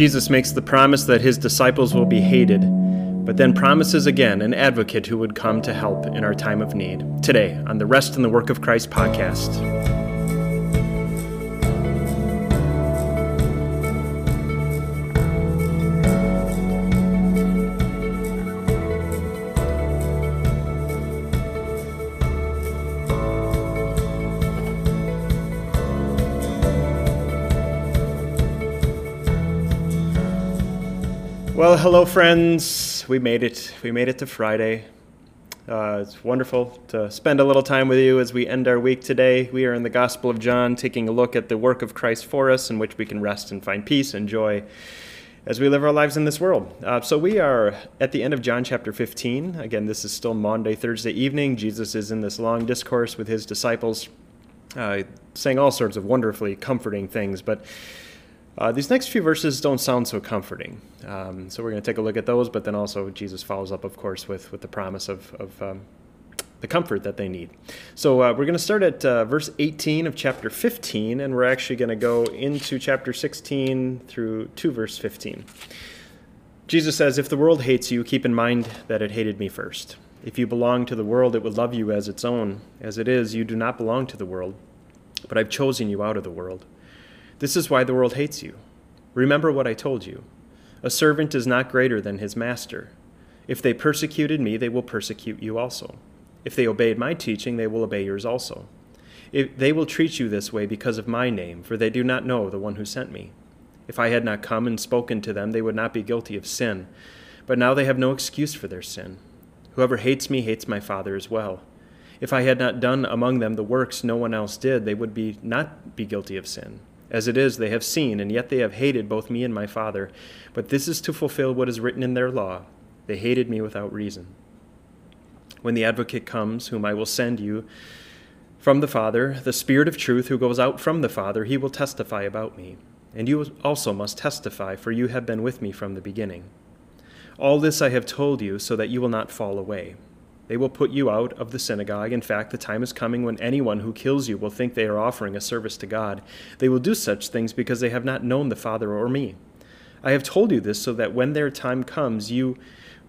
Jesus makes the promise that his disciples will be hated, but then promises again an advocate who would come to help in our time of need. Today, on the Rest in the Work of Christ podcast. Well, hello, friends. We made it. We made it to Friday. Uh, it's wonderful to spend a little time with you as we end our week today. We are in the Gospel of John, taking a look at the work of Christ for us, in which we can rest and find peace and joy as we live our lives in this world. Uh, so we are at the end of John chapter 15. Again, this is still Maundy, Thursday evening. Jesus is in this long discourse with his disciples, uh, saying all sorts of wonderfully comforting things, but uh, these next few verses don't sound so comforting. Um, so we're going to take a look at those, but then also Jesus follows up, of course, with, with the promise of, of um, the comfort that they need. So uh, we're going to start at uh, verse 18 of chapter 15, and we're actually going to go into chapter 16 through to verse 15. Jesus says, If the world hates you, keep in mind that it hated me first. If you belong to the world, it would love you as its own. As it is, you do not belong to the world, but I've chosen you out of the world. This is why the world hates you. Remember what I told you. A servant is not greater than his master. If they persecuted me, they will persecute you also. If they obeyed my teaching, they will obey yours also. If they will treat you this way because of my name, for they do not know the one who sent me. If I had not come and spoken to them, they would not be guilty of sin. But now they have no excuse for their sin. Whoever hates me hates my Father as well. If I had not done among them the works no one else did, they would be not be guilty of sin. As it is, they have seen, and yet they have hated both me and my Father. But this is to fulfill what is written in their law they hated me without reason. When the advocate comes, whom I will send you from the Father, the Spirit of truth who goes out from the Father, he will testify about me. And you also must testify, for you have been with me from the beginning. All this I have told you so that you will not fall away. They will put you out of the synagogue. In fact, the time is coming when anyone who kills you will think they are offering a service to God. They will do such things because they have not known the Father or me. I have told you this so that when their time comes, you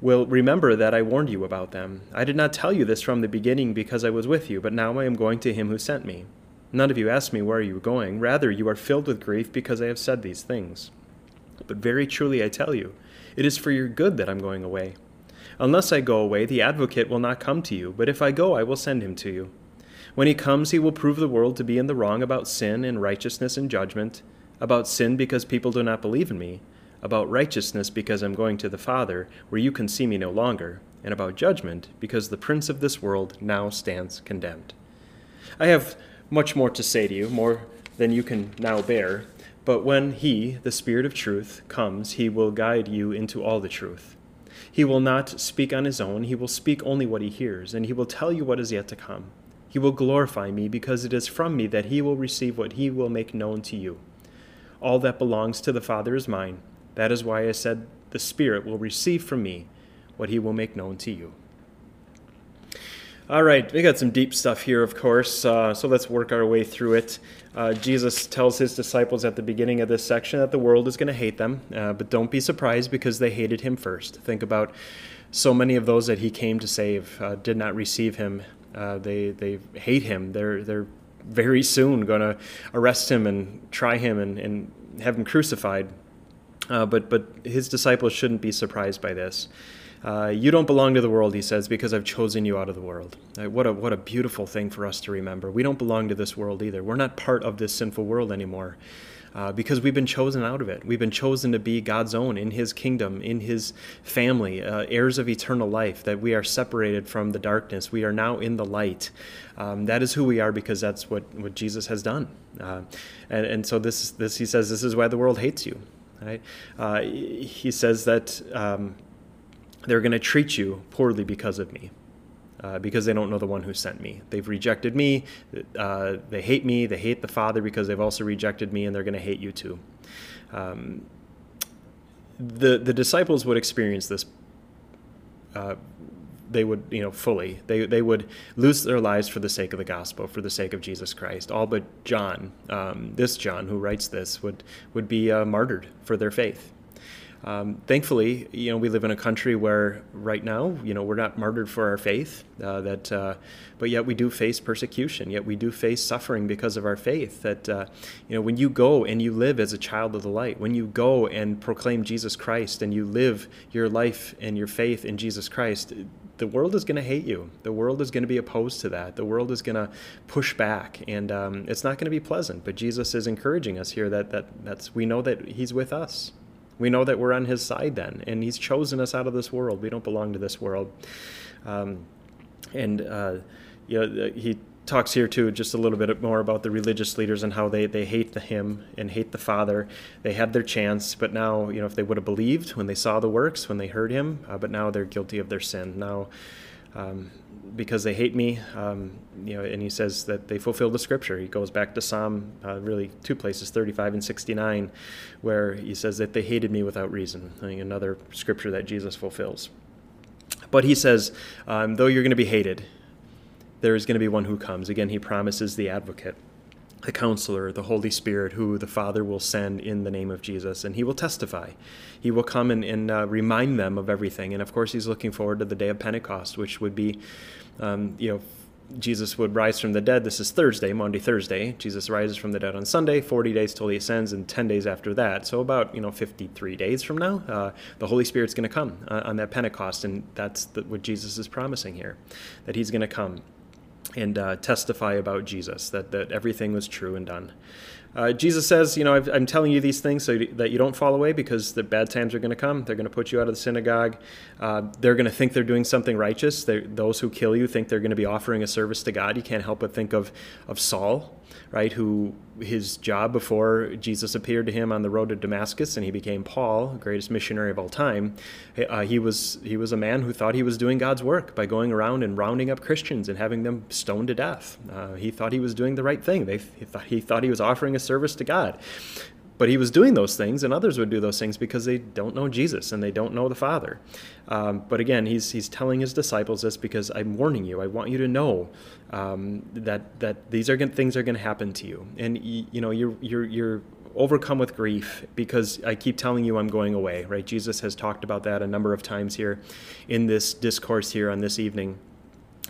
will remember that I warned you about them. I did not tell you this from the beginning because I was with you, but now I am going to him who sent me. None of you asked me where you were going. Rather, you are filled with grief because I have said these things. But very truly I tell you, it is for your good that I'm going away. Unless I go away, the advocate will not come to you, but if I go, I will send him to you. When he comes, he will prove the world to be in the wrong about sin and righteousness and judgment, about sin because people do not believe in me, about righteousness because I'm going to the Father, where you can see me no longer, and about judgment because the prince of this world now stands condemned. I have much more to say to you, more than you can now bear, but when he, the Spirit of truth, comes, he will guide you into all the truth. He will not speak on his own, he will speak only what he hears, and he will tell you what is yet to come. He will glorify me, because it is from me that he will receive what he will make known to you. All that belongs to the Father is mine. That is why I said, The Spirit will receive from me what he will make known to you. All right, we got some deep stuff here, of course, uh, so let's work our way through it. Uh, Jesus tells his disciples at the beginning of this section that the world is going to hate them, uh, but don't be surprised because they hated him first. Think about so many of those that he came to save uh, did not receive him. Uh, they they hate him. They're they're very soon going to arrest him and try him and, and have him crucified. Uh, but but his disciples shouldn't be surprised by this. Uh, you don't belong to the world, he says, because I've chosen you out of the world. Uh, what, a, what a beautiful thing for us to remember. We don't belong to this world either. We're not part of this sinful world anymore uh, because we've been chosen out of it. We've been chosen to be God's own in his kingdom, in his family, uh, heirs of eternal life, that we are separated from the darkness. We are now in the light. Um, that is who we are because that's what, what Jesus has done. And, and so this, this, he says, this is why the world hates you. Right? He says that. Um, they're going to treat you poorly because of me. Uh, because they don't know the one who sent me. They've rejected me. Uh, they hate me. They hate the Father because they've also rejected me, and they're going to hate you too. Um, the the disciples would experience this. Uh, they would, you know, fully. They they would lose their lives for the sake of the gospel, for the sake of Jesus Christ. All but John, um, this John who writes this, would would be uh, martyred for their faith. Um, thankfully, you know, we live in a country where right now, you know, we're not martyred for our faith. Uh, that, uh, but yet we do face persecution. Yet we do face suffering because of our faith. That, uh, you know, when you go and you live as a child of the light, when you go and proclaim Jesus Christ and you live your life and your faith in Jesus Christ, the world is going to hate you. The world is going to be opposed to that. The world is going to push back, and um, it's not going to be pleasant. But Jesus is encouraging us here that that that's we know that He's with us. We know that we're on His side then, and He's chosen us out of this world. We don't belong to this world. Um, and uh, you know, He talks here too just a little bit more about the religious leaders and how they, they hate the him and hate the father they had their chance but now you know if they would have believed when they saw the works when they heard him uh, but now they're guilty of their sin now um, because they hate me um, you know and he says that they fulfill the scripture. He goes back to psalm uh, really two places 35 and 69 where he says that they hated me without reason another scripture that jesus fulfills. But he says um, though you're going to be hated there is going to be one who comes. Again, he promises the advocate, the counselor, the Holy Spirit, who the Father will send in the name of Jesus, and he will testify. He will come and, and uh, remind them of everything. And of course, he's looking forward to the day of Pentecost, which would be, um, you know, Jesus would rise from the dead. This is Thursday, Maundy, Thursday. Jesus rises from the dead on Sunday, 40 days till he ascends, and 10 days after that. So about, you know, 53 days from now, uh, the Holy Spirit's going to come uh, on that Pentecost. And that's the, what Jesus is promising here, that he's going to come and uh, testify about Jesus, that, that everything was true and done. Uh, Jesus says, You know, i am telling you these things so that you don't fall away because the bad times are going to come. They're going to put you out of the synagogue. Uh, they're going to think they're doing something righteous. They're, those who kill you think they're going to be offering a service to God. You can't help but think of, of Saul right? Who his job before Jesus appeared to him on the road to Damascus and he became Paul, greatest missionary of all time. Uh, he was he was a man who thought he was doing God's work by going around and rounding up Christians and having them stoned to death. Uh, he thought he was doing the right thing. They he thought he thought he was offering a service to God. But he was doing those things, and others would do those things because they don't know Jesus and they don't know the Father. Um, but again, he's, he's telling his disciples this because I'm warning you. I want you to know um, that, that these are gonna, things are going to happen to you. And, you, you know, you're, you're, you're overcome with grief because I keep telling you I'm going away, right? Jesus has talked about that a number of times here in this discourse here on this evening.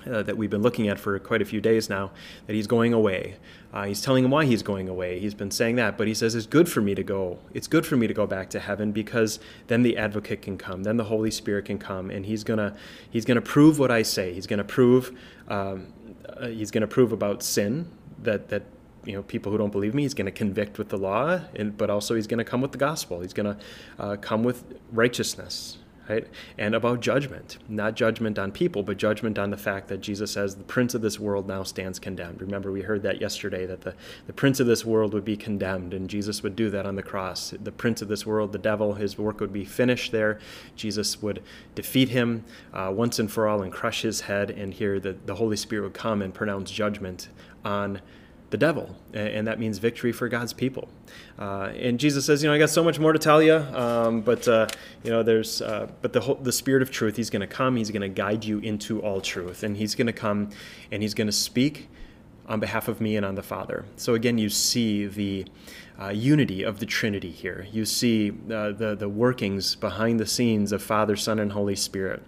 Uh, that we've been looking at for quite a few days now, that he's going away. Uh, he's telling him why he's going away. He's been saying that, but he says it's good for me to go. It's good for me to go back to heaven because then the advocate can come, then the Holy Spirit can come, and he's gonna he's gonna prove what I say. He's gonna prove um, uh, he's gonna prove about sin that that you know people who don't believe me he's going to convict with the law and, but also he's going to come with the gospel he's going to uh, come with righteousness right? And about judgment, not judgment on people, but judgment on the fact that Jesus says the prince of this world now stands condemned. Remember, we heard that yesterday that the, the prince of this world would be condemned, and Jesus would do that on the cross. The prince of this world, the devil, his work would be finished there. Jesus would defeat him uh, once and for all and crush his head, and here the, the Holy Spirit would come and pronounce judgment on the devil, and that means victory for God's people. Uh, and Jesus says, you know, I got so much more to tell you, um, but uh, you know, there's, uh, but the whole, the Spirit of Truth, He's going to come. He's going to guide you into all truth, and He's going to come, and He's going to speak on behalf of me and on the Father. So again, you see the uh, unity of the Trinity here. You see uh, the the workings behind the scenes of Father, Son, and Holy Spirit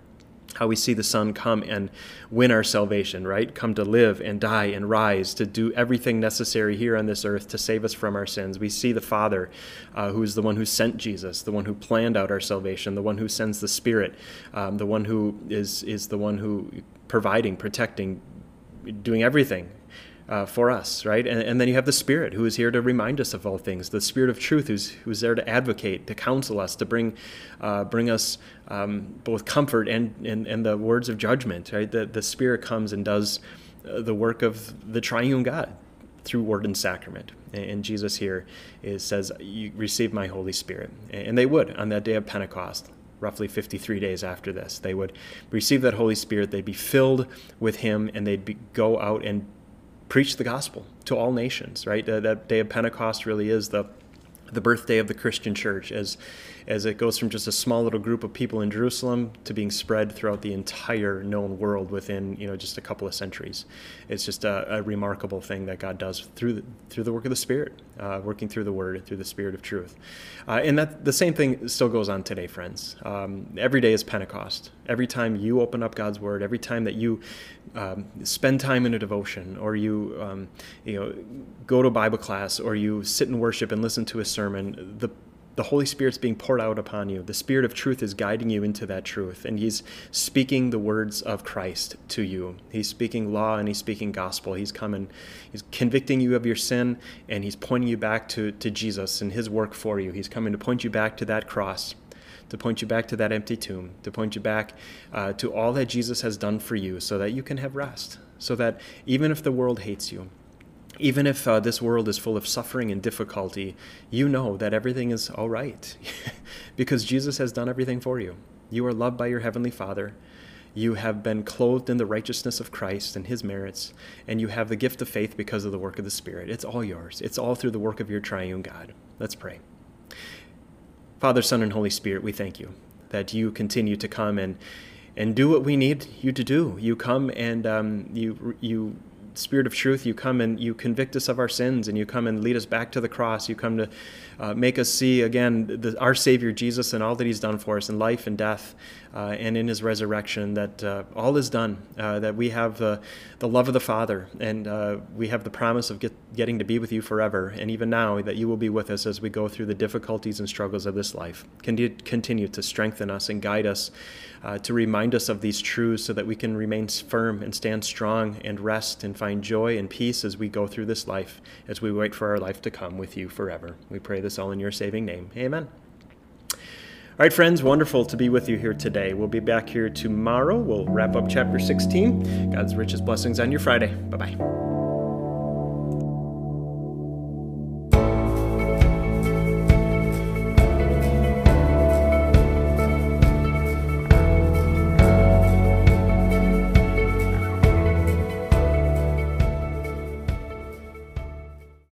how we see the Son come and win our salvation, right? Come to live and die and rise, to do everything necessary here on this earth to save us from our sins. We see the Father, uh, who is the one who sent Jesus, the one who planned out our salvation, the one who sends the Spirit, um, the one who is, is the one who providing, protecting, doing everything uh, for us, right? And, and, then you have the Spirit who is here to remind us of all things. The Spirit of Truth who's who's there to advocate, to counsel us, to bring uh, bring us um, both comfort and, and and the words of judgment, right? The the Spirit comes and does uh, the work of the Triune God through Word and Sacrament. And, Jesus here is says, "You receive my Holy Spirit," and they would on that day of Pentecost roughly 53 days after this. They would receive that Holy Spirit, they'd be filled with Him, and they'd be, go out and preach the gospel to all nations, right? Uh, that day of Pentecost really is the the birthday of the Christian church as as it goes from just a small little group of people in Jerusalem to being spread throughout the entire known world within you know just a couple of centuries. It's just a, a remarkable thing that God does through the, through the work of the Spirit, uh, working through the Word, and through the Spirit of truth, uh, and that the same thing still goes on today, friends. Um, every day is Pentecost. Every time you open up God's Word, every time that you um, spend time in a devotion, or you um, you know go to Bible class, or you sit in worship and listen to a sermon, the the Holy Spirit's being poured out upon you. The Spirit of truth is guiding you into that truth, and He's speaking the words of Christ to you. He's speaking law and He's speaking gospel. He's coming, He's convicting you of your sin, and He's pointing you back to, to Jesus and His work for you. He's coming to point you back to that cross, to point you back to that empty tomb, to point you back uh, to all that Jesus has done for you so that you can have rest, so that even if the world hates you, even if uh, this world is full of suffering and difficulty, you know that everything is all right because Jesus has done everything for you. You are loved by your Heavenly Father. You have been clothed in the righteousness of Christ and His merits, and you have the gift of faith because of the work of the Spirit. It's all yours. It's all through the work of your triune God. Let's pray. Father, Son, and Holy Spirit, we thank you that you continue to come and and do what we need you to do. You come and um, you you Spirit of truth, you come and you convict us of our sins, and you come and lead us back to the cross. You come to uh, make us see again the, our Savior Jesus and all that He's done for us in life and death, uh, and in His resurrection. That uh, all is done. Uh, that we have the love of the Father, and uh, we have the promise of get, getting to be with you forever. And even now, that you will be with us as we go through the difficulties and struggles of this life. Continue to strengthen us and guide us uh, to remind us of these truths so that we can remain firm and stand strong and rest and find joy and peace as we go through this life, as we wait for our life to come with you forever. We pray this all in your saving name. Amen. All right, friends, wonderful to be with you here today. We'll be back here tomorrow. We'll wrap up chapter 16. God's richest blessings on your Friday. Bye bye.